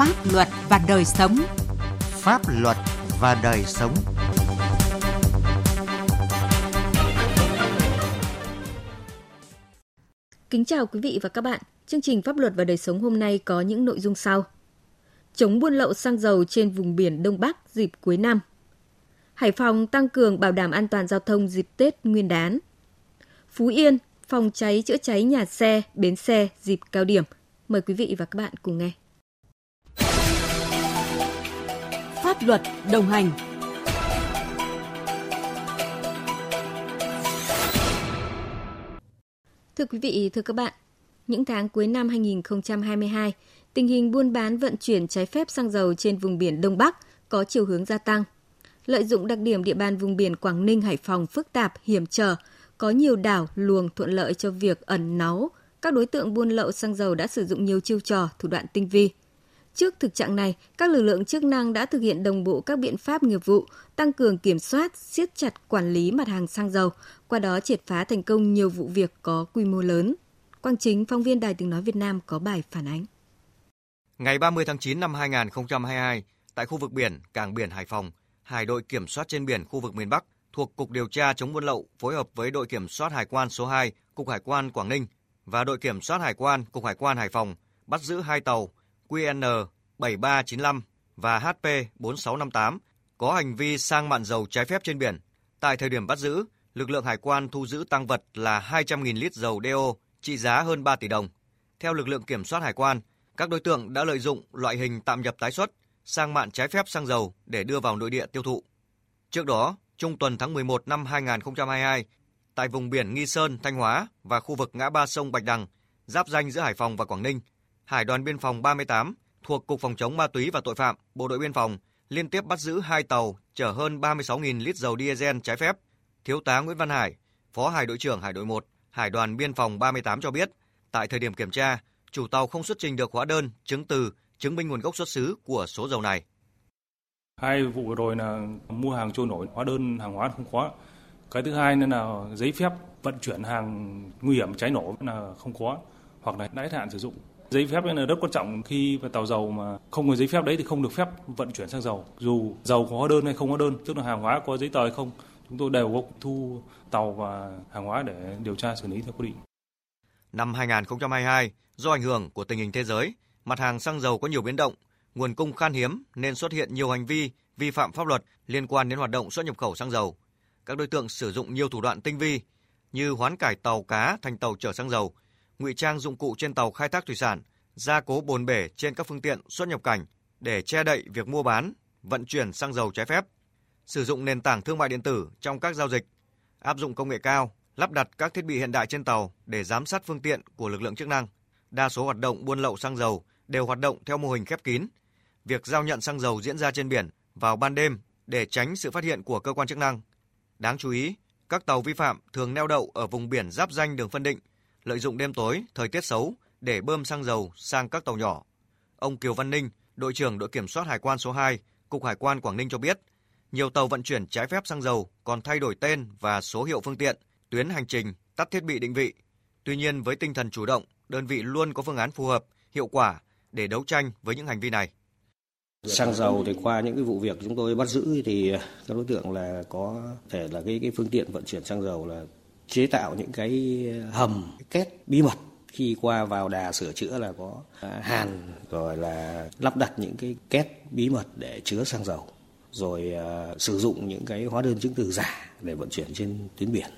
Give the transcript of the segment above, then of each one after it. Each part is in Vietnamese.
pháp luật và đời sống. Pháp luật và đời sống. Kính chào quý vị và các bạn. Chương trình Pháp luật và đời sống hôm nay có những nội dung sau. Chống buôn lậu xăng dầu trên vùng biển Đông Bắc dịp cuối năm. Hải Phòng tăng cường bảo đảm an toàn giao thông dịp Tết Nguyên đán. Phú Yên phòng cháy chữa cháy nhà xe, bến xe dịp cao điểm. Mời quý vị và các bạn cùng nghe. Pháp luật đồng hành Thưa quý vị, thưa các bạn, những tháng cuối năm 2022, tình hình buôn bán vận chuyển trái phép xăng dầu trên vùng biển Đông Bắc có chiều hướng gia tăng. Lợi dụng đặc điểm địa bàn vùng biển Quảng Ninh, Hải Phòng phức tạp, hiểm trở, có nhiều đảo luồng thuận lợi cho việc ẩn náu, các đối tượng buôn lậu xăng dầu đã sử dụng nhiều chiêu trò, thủ đoạn tinh vi. Trước thực trạng này, các lực lượng chức năng đã thực hiện đồng bộ các biện pháp nghiệp vụ, tăng cường kiểm soát, siết chặt quản lý mặt hàng xăng dầu, qua đó triệt phá thành công nhiều vụ việc có quy mô lớn. Quang Chính, phóng viên Đài Tiếng Nói Việt Nam có bài phản ánh. Ngày 30 tháng 9 năm 2022, tại khu vực biển Cảng biển Hải Phòng, Hải đội kiểm soát trên biển khu vực miền Bắc thuộc Cục Điều tra chống buôn lậu phối hợp với đội kiểm soát hải quan số 2, Cục Hải quan Quảng Ninh và đội kiểm soát hải quan, Cục Hải quan Hải Phòng bắt giữ hai tàu QN 7395 và HP 4658 có hành vi sang mạn dầu trái phép trên biển. Tại thời điểm bắt giữ, lực lượng hải quan thu giữ tăng vật là 200.000 lít dầu DO trị giá hơn 3 tỷ đồng. Theo lực lượng kiểm soát hải quan, các đối tượng đã lợi dụng loại hình tạm nhập tái xuất sang mạn trái phép xăng dầu để đưa vào nội địa tiêu thụ. Trước đó, trung tuần tháng 11 năm 2022, tại vùng biển Nghi Sơn, Thanh Hóa và khu vực ngã ba sông Bạch Đằng, giáp danh giữa Hải Phòng và Quảng Ninh, Hải đoàn biên phòng 38 thuộc Cục Phòng chống ma túy và tội phạm, Bộ đội biên phòng liên tiếp bắt giữ hai tàu chở hơn 36.000 lít dầu diesel trái phép. Thiếu tá Nguyễn Văn Hải, Phó Hải đội trưởng Hải đội 1, Hải đoàn biên phòng 38 cho biết, tại thời điểm kiểm tra, chủ tàu không xuất trình được hóa đơn, chứng từ, chứng minh nguồn gốc xuất xứ của số dầu này. Hai vụ vừa rồi là mua hàng trôi nổi, hóa đơn hàng hóa không có. Cái thứ hai là giấy phép vận chuyển hàng nguy hiểm cháy nổ là không có hoặc là đã hết hạn sử dụng. Giấy phép là rất quan trọng khi tàu dầu mà không có giấy phép đấy thì không được phép vận chuyển sang dầu. Dù dầu có hóa đơn hay không hóa đơn, tức là hàng hóa có giấy tờ hay không, chúng tôi đều có thu tàu và hàng hóa để điều tra xử lý theo quy định. Năm 2022, do ảnh hưởng của tình hình thế giới, mặt hàng xăng dầu có nhiều biến động, nguồn cung khan hiếm nên xuất hiện nhiều hành vi vi phạm pháp luật liên quan đến hoạt động xuất nhập khẩu xăng dầu. Các đối tượng sử dụng nhiều thủ đoạn tinh vi như hoán cải tàu cá thành tàu chở xăng dầu, ngụy trang dụng cụ trên tàu khai thác thủy sản, gia cố bồn bể trên các phương tiện xuất nhập cảnh để che đậy việc mua bán, vận chuyển xăng dầu trái phép, sử dụng nền tảng thương mại điện tử trong các giao dịch, áp dụng công nghệ cao, lắp đặt các thiết bị hiện đại trên tàu để giám sát phương tiện của lực lượng chức năng. Đa số hoạt động buôn lậu xăng dầu đều hoạt động theo mô hình khép kín. Việc giao nhận xăng dầu diễn ra trên biển vào ban đêm để tránh sự phát hiện của cơ quan chức năng. Đáng chú ý, các tàu vi phạm thường neo đậu ở vùng biển giáp danh đường phân định, lợi dụng đêm tối, thời tiết xấu để bơm xăng dầu sang các tàu nhỏ. Ông Kiều Văn Ninh, đội trưởng đội kiểm soát hải quan số 2, Cục Hải quan Quảng Ninh cho biết, nhiều tàu vận chuyển trái phép xăng dầu còn thay đổi tên và số hiệu phương tiện, tuyến hành trình, tắt thiết bị định vị. Tuy nhiên với tinh thần chủ động, đơn vị luôn có phương án phù hợp, hiệu quả để đấu tranh với những hành vi này. Xăng dầu thì qua những cái vụ việc chúng tôi bắt giữ thì các đối tượng là có thể là cái cái phương tiện vận chuyển xăng dầu là chế tạo những cái ờ, hầm cái két bí mật khi qua vào đà sửa chữa là có ờ, hàn rồi là lắp đặt những cái két bí mật để chứa xăng dầu rồi uh, sử dụng những cái hóa đơn chứng từ giả để vận chuyển trên tuyến biển.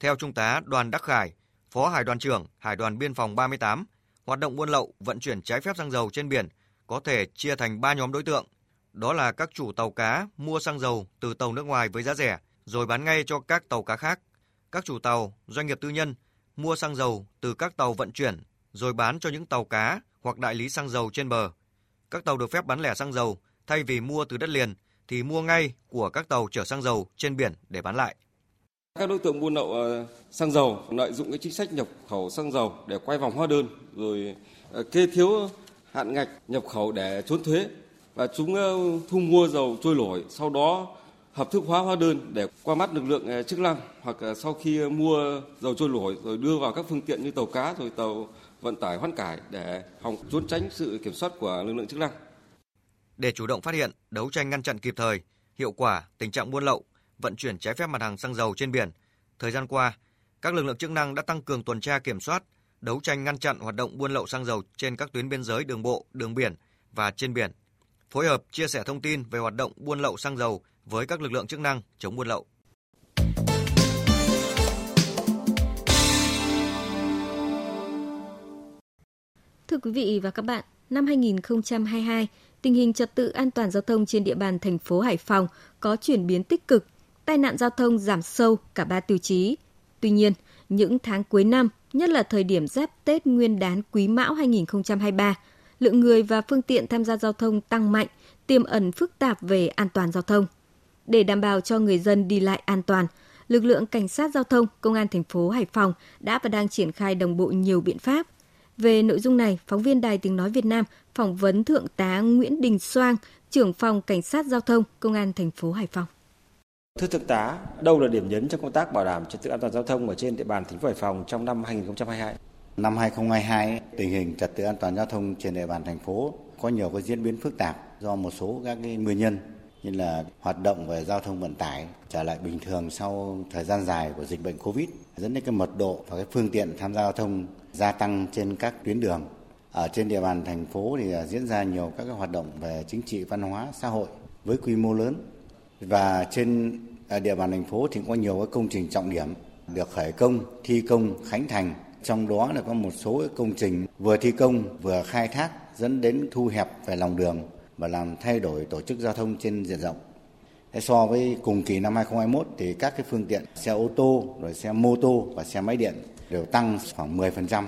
Theo Trung tá Đoàn Đắc Khải, Phó Hải đoàn trưởng Hải đoàn Biên phòng 38, hoạt động buôn lậu, vận chuyển trái phép xăng dầu trên biển có thể chia thành 3 nhóm đối tượng. Đó là các chủ tàu cá mua xăng dầu từ tàu nước ngoài với giá rẻ rồi bán ngay cho các tàu cá khác. Các chủ tàu, doanh nghiệp tư nhân mua xăng dầu từ các tàu vận chuyển rồi bán cho những tàu cá hoặc đại lý xăng dầu trên bờ. Các tàu được phép bán lẻ xăng dầu thay vì mua từ đất liền thì mua ngay của các tàu chở xăng dầu trên biển để bán lại. Các đối tượng buôn lậu ờ, xăng dầu lợi dụng cái chính sách nhập khẩu xăng dầu để quay vòng hóa đơn rồi ờ, kê thiếu hạn ngạch nhập khẩu để trốn thuế và chúng ờ, thu mua dầu trôi nổi sau đó hợp thức hóa hóa đơn để qua mắt lực lượng ờ, chức năng hoặc ờ, sau khi ờ, mua dầu trôi nổi rồi đưa vào các phương tiện như tàu cá rồi tàu vận tải hoán cải để hòng trốn tránh sự kiểm soát của lực lượng chức năng. Để chủ động phát hiện, đấu tranh ngăn chặn kịp thời, hiệu quả tình trạng buôn lậu, vận chuyển trái phép mặt hàng xăng dầu trên biển, thời gian qua, các lực lượng chức năng đã tăng cường tuần tra kiểm soát, đấu tranh ngăn chặn hoạt động buôn lậu xăng dầu trên các tuyến biên giới đường bộ, đường biển và trên biển. Phối hợp chia sẻ thông tin về hoạt động buôn lậu xăng dầu với các lực lượng chức năng chống buôn lậu. Thưa quý vị và các bạn, năm 2022, tình hình trật tự an toàn giao thông trên địa bàn thành phố Hải Phòng có chuyển biến tích cực, tai nạn giao thông giảm sâu cả ba tiêu chí. Tuy nhiên, những tháng cuối năm, nhất là thời điểm giáp Tết Nguyên đán Quý Mão 2023, lượng người và phương tiện tham gia giao thông tăng mạnh, tiềm ẩn phức tạp về an toàn giao thông. Để đảm bảo cho người dân đi lại an toàn, lực lượng cảnh sát giao thông, công an thành phố Hải Phòng đã và đang triển khai đồng bộ nhiều biện pháp. Về nội dung này, phóng viên Đài Tiếng Nói Việt Nam phỏng vấn Thượng tá Nguyễn Đình Soang, trưởng phòng Cảnh sát Giao thông, Công an thành phố Hải Phòng. Thưa Thượng tá, đâu là điểm nhấn trong công tác bảo đảm trật tự an toàn giao thông ở trên địa bàn thành phố Hải Phòng trong năm 2022? Năm 2022, tình hình trật tự an toàn giao thông trên địa bàn thành phố có nhiều cái diễn biến phức tạp do một số các cái nguyên nhân như là hoạt động về giao thông vận tải trở lại bình thường sau thời gian dài của dịch bệnh Covid dẫn đến cái mật độ và cái phương tiện tham gia giao thông gia tăng trên các tuyến đường. Ở trên địa bàn thành phố thì à, diễn ra nhiều các cái hoạt động về chính trị, văn hóa, xã hội với quy mô lớn và trên à, địa bàn thành phố thì có nhiều các công trình trọng điểm được khởi công, thi công, khánh thành. Trong đó là có một số công trình vừa thi công vừa khai thác dẫn đến thu hẹp về lòng đường và làm thay đổi tổ chức giao thông trên diện rộng. So với cùng kỳ năm 2021 thì các cái phương tiện xe ô tô, rồi xe mô tô và xe máy điện đều tăng khoảng 10%.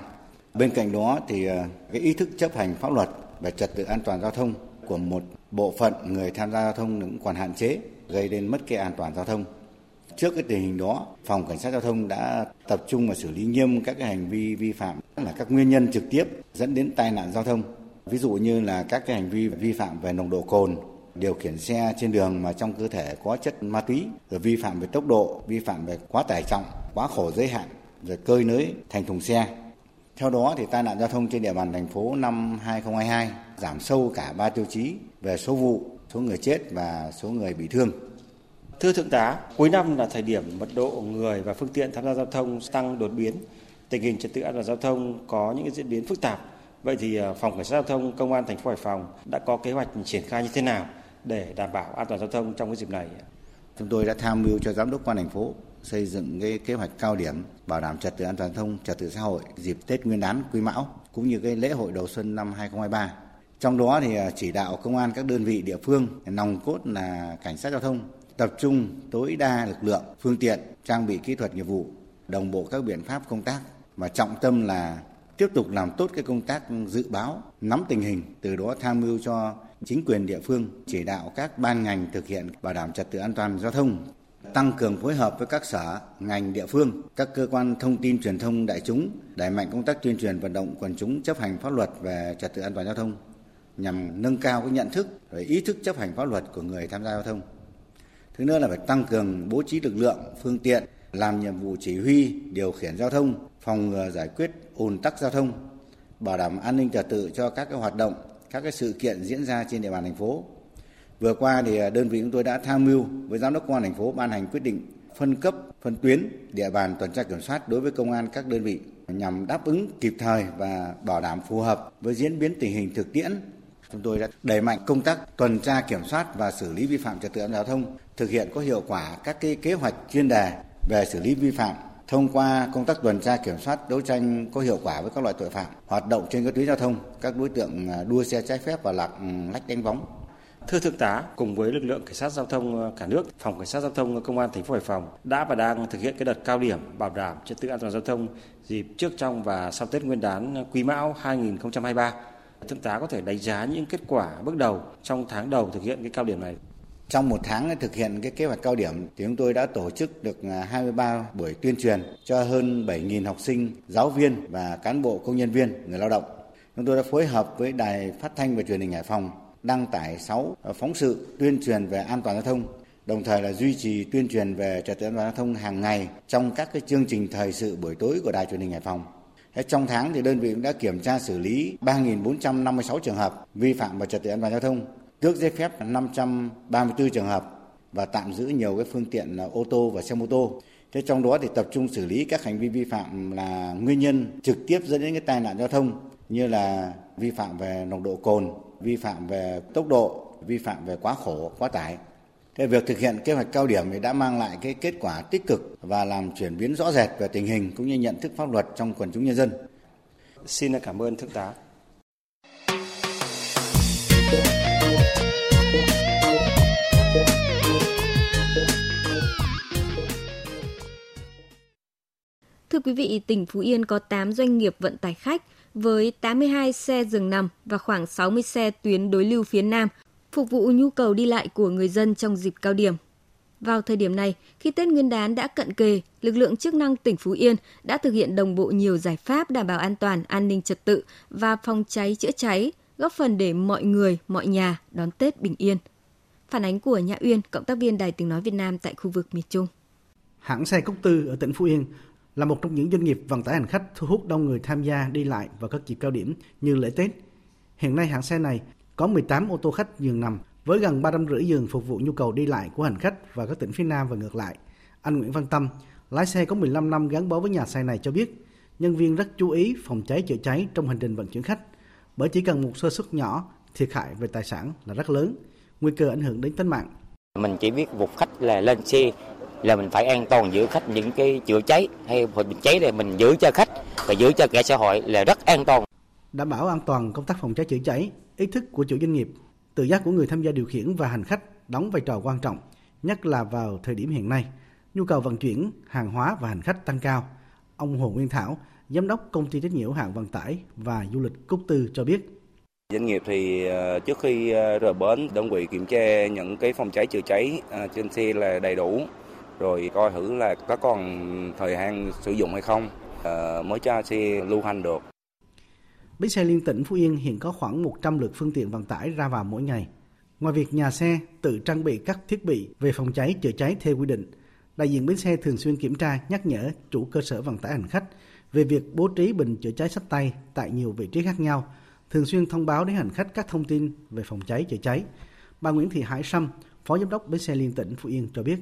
Bên cạnh đó thì ờ, cái ý thức chấp hành pháp luật về trật tự an toàn giao thông của một bộ phận người tham gia giao thông cũng còn hạn chế, gây nên mất cái an toàn giao thông. Trước cái tình hình đó, phòng cảnh sát giao thông đã tập trung và xử lý nghiêm các cái hành vi vi phạm là các nguyên nhân trực tiếp dẫn đến tai nạn giao thông. Ví dụ như là các cái hành vi vi phạm về nồng độ cồn, điều khiển xe trên đường mà trong cơ thể có chất ma túy, rồi vi phạm về tốc độ, vi phạm về quá tải trọng, quá khổ giới hạn, rồi cơi nới thành thùng xe. Theo đó thì tai nạn giao thông trên địa bàn thành phố năm 2022 giảm sâu cả ba tiêu chí về số vụ, số người chết và số người bị thương. Thưa Thượng tá, cuối năm là thời điểm mật độ người và phương tiện tham gia giao thông tăng đột biến. Tình hình trật tự an toàn giao thông có những diễn biến phức tạp. Vậy thì à, phòng cảnh sát giao thông công an thành phố Hải Phòng đã có kế hoạch triển khai như thế nào để đảm bảo an toàn giao thông trong cái dịp này? Chúng tôi đã tham mưu cho giám đốc quan thành phố xây dựng cái kế hoạch cao điểm bảo đảm trật tự an toàn giao thông, trật tự xã hội dịp Tết Nguyên đán Quý Mão cũng như cái lễ hội đầu xuân năm 2023. Trong đó thì à, chỉ đạo công an các đơn vị địa phương nòng cốt là cảnh sát giao thông tập trung tối đa lực lượng, phương tiện, trang bị kỹ thuật nghiệp vụ, đồng bộ các biện pháp công tác và trọng tâm là tiếp tục làm tốt cái công tác dự báo, nắm tình hình, từ đó tham mưu cho chính quyền địa phương chỉ đạo các ban ngành thực hiện bảo đảm trật tự an toàn giao thông, tăng cường phối hợp với các sở, ngành địa phương, các cơ quan thông tin truyền thông đại chúng, đẩy mạnh công tác tuyên truyền vận động quần chúng chấp hành pháp luật về trật tự an toàn giao thông nhằm nâng cao cái nhận thức và ý thức chấp hành pháp luật của người tham gia giao thông. Thứ nữa là phải tăng cường bố trí lực lượng, phương tiện làm nhiệm vụ chỉ huy, điều khiển giao thông, phòng ngừa giải quyết ùn tắc giao thông, bảo đảm an ninh trật tự cho các cái hoạt động, các cái sự kiện diễn ra trên địa bàn thành phố. Vừa qua thì à, đơn vị chúng tôi đã tham mưu với giám đốc công an thành phố ban hành quyết định phân cấp, phân tuyến địa bàn tuần tra kiểm soát đối với công an các đơn vị nhằm đáp ứng kịp thời và bảo đảm phù hợp với diễn biến tình hình thực tiễn Chúng tôi đã đẩy mạnh công tác tuần tra kiểm soát và xử lý vi phạm trật tự an toàn giao thông, thực hiện có hiệu quả các cái kế hoạch chuyên đề về xử lý vi phạm thông qua công tác tuần tra kiểm soát đấu tranh có hiệu quả với các loại tội phạm hoạt động trên các tuyến giao thông, các đối tượng à, đua xe trái phép và lạc ừ, lách đánh võng. Thưa thượng tá, cùng với lực lượng cảnh sát giao thông à, cả nước, phòng cảnh sát giao thông à, công an thành phố Hải Phòng đã và đang thực hiện cái đợt cao điểm bảo đảm trật tự an toàn giao thông dịp trước trong và sau Tết Nguyên đán Quý Mão 2023 Thượng tá có thể đánh giá những kết quả bước đầu trong tháng đầu thực hiện cái cao điểm này. Trong một tháng thực hiện cái kế hoạch cao điểm thì chúng tôi đã tổ chức được à, 23 buổi tuyên truyền cho hơn 7.000 học sinh, giáo viên và cán bộ công nhân viên, người lao động. Chúng tôi đã phối hợp với Đài Phát thanh và Truyền hình Hải Phòng đăng tải 6 à, phóng sự tuyên truyền về an toàn giao thông, đồng thời là duy trì tuyên truyền về trật tự an toàn giao thông hàng ngày trong các cái chương trình thời sự buổi tối của Đài Truyền hình Hải Phòng Trong tháng thì đơn vị cũng đã kiểm tra xử lý 3.456 trường hợp vi phạm về trật tự an toàn giao thông, tước giấy phép 534 trường hợp và tạm giữ nhiều cái phương tiện à, ô tô và xe mô tô. Thế trong đó thì tập trung xử lý các hành vi vi phạm là nguyên nhân trực tiếp dẫn đến cái tai nạn giao thông như là vi phạm về nồng độ cồn, vi phạm về tốc độ, vi phạm về quá khổ, quá tải. Thế việc thực hiện kế hoạch cao điểm thì đã mang lại cái kết quả tích cực và làm chuyển biến rõ rệt về tình hình cũng như nhận thức pháp luật trong quần chúng nhân dân. Xin cảm ơn thượng tá. Quý vị, tỉnh Phú Yên có 8 doanh nghiệp vận tải khách với 82 xe dừng nằm và khoảng 60 xe tuyến đối lưu phía Nam, phục vụ nhu cầu đi lại của người dân trong dịp cao điểm. Vào thời điểm này, khi Tết Nguyên đán đã cận kề, lực lượng chức năng tỉnh Phú Yên đã thực hiện đồng bộ nhiều giải pháp đảm bảo an toàn, an ninh trật tự và phòng cháy chữa cháy, góp phần để mọi người, mọi nhà đón Tết bình yên. Phản ánh của Nhã Uyên, cộng tác viên Đài Tiếng Nói Việt Nam tại khu vực miền Trung. Hãng xe Cốc Tư ở tỉnh Phú Yên là một trong những doanh nghiệp vận tải hành khách thu hút đông người tham gia đi lại vào các dịp cao điểm như lễ Tết. Hiện nay hãng xe này có 18 ô tô khách giường nằm với gần 350 giường phục vụ nhu cầu đi lại của hành khách và các tỉnh phía Nam và ngược lại. Anh Nguyễn Văn Tâm, lái xe có 15 năm gắn bó với nhà xe này cho biết, nhân viên rất chú ý phòng cháy chữa cháy trong hành trình vận chuyển khách, bởi chỉ cần một sơ suất nhỏ, thiệt hại về tài sản là rất lớn, nguy cơ ảnh hưởng đến tính mạng. Mình chỉ biết phục khách là lên xe là mình phải an toàn giữ khách những cái chữa cháy hay bị cháy thì mình giữ cho khách và giữ cho cả xã hội là rất an toàn. Đảm bảo an toàn công tác phòng cháy chữa cháy, ý thức của chủ doanh nghiệp, tự giác của người tham gia điều khiển và hành khách đóng vai trò quan trọng, nhất là vào thời điểm hiện nay, nhu cầu vận chuyển hàng hóa và hành khách tăng cao. Ông Hồ Nguyên Thảo, giám đốc công ty trách nhiệm hữu hạn vận tải và du lịch Cúc Tư cho biết. Doanh nghiệp thì ờ, trước khi ờ, rời bến, đơn vị kiểm tra những cái phòng cháy chữa cháy ờ, trên xe là đầy đủ rồi coi thử là có còn thời hạn sử dụng hay không ờ, mới cho xe lưu hành được. Bến xe liên tỉnh Phú Yên hiện có khoảng 100 lượt phương tiện vận tải ra vào mỗi ngày. Ngoài việc nhà xe tự trang bị các thiết bị về phòng cháy chữa cháy theo quy định, đại diện bến xe thường xuyên kiểm tra nhắc nhở chủ cơ sở vận tải hành khách về việc bố trí bình chữa cháy sách tay tại nhiều vị trí khác nhau, thường xuyên thông báo đến hành khách các thông tin về phòng cháy chữa cháy. Bà Nguyễn Thị Hải Sâm, Phó Giám đốc Bến xe Liên tỉnh Phú Yên cho biết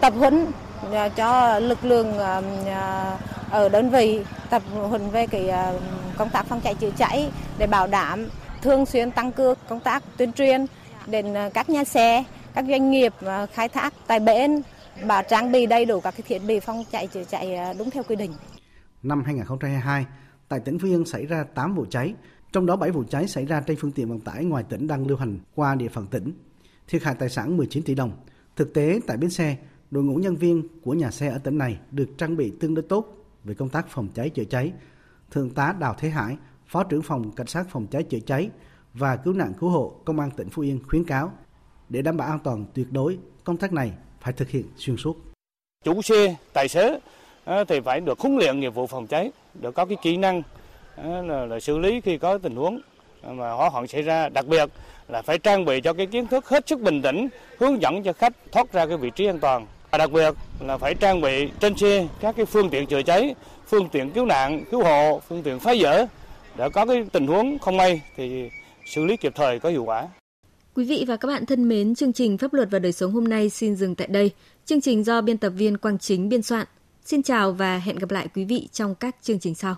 tập huấn à, cho lực lượng à, à, ở đơn vị tập huấn về cái công tác phòng cháy chữa cháy để bảo đảm thường xuyên tăng cường công tác tuyên truyền đến các nhà xe, các doanh nghiệp khai thác tại bến và trang bị đầy đủ các thiết bị phòng cháy chữa cháy đúng theo quy định. Năm 2022, tại tỉnh Phú Yên xảy ra 8 vụ cháy, trong đó 7 vụ cháy xảy ra trên phương tiện vận tải ngoài tỉnh đang lưu hành qua địa phận tỉnh. Thiệt hại tài sản 19 tỷ đồng. Thực tế tại bến xe, đội ngũ nhân viên của nhà xe ở tỉnh này được trang bị tương đối tốt về công tác phòng cháy chữa cháy. Thượng tá Đào Thế Hải, Phó trưởng phòng Cảnh sát phòng cháy chữa cháy và cứu nạn cứu hộ Công an tỉnh Phú Yên khuyến cáo để đảm bảo an toàn tuyệt đối, công tác này phải thực hiện xuyên suốt. Chủ xe, tài xế thì phải được huấn luyện nghiệp vụ phòng cháy, được có cái kỹ năng là, là xử lý khi có tình huống mà hỏa hoạn xảy ra, đặc biệt là phải trang bị cho cái kiến thức hết sức bình tĩnh, hướng dẫn cho khách thoát ra cái vị trí an toàn. Đặc biệt là phải trang bị trên xe các cái phương tiện chữa cháy, phương tiện cứu nạn, cứu hộ, phương tiện phá dỡ để có cái tình huống không may thì xử lý kịp thời có hiệu quả. Quý vị và các bạn thân mến, chương trình Pháp luật và đời sống hôm nay xin dừng tại đây. Chương trình do biên tập viên Quang Chính biên soạn. Xin chào và hẹn gặp lại quý vị trong các chương trình sau.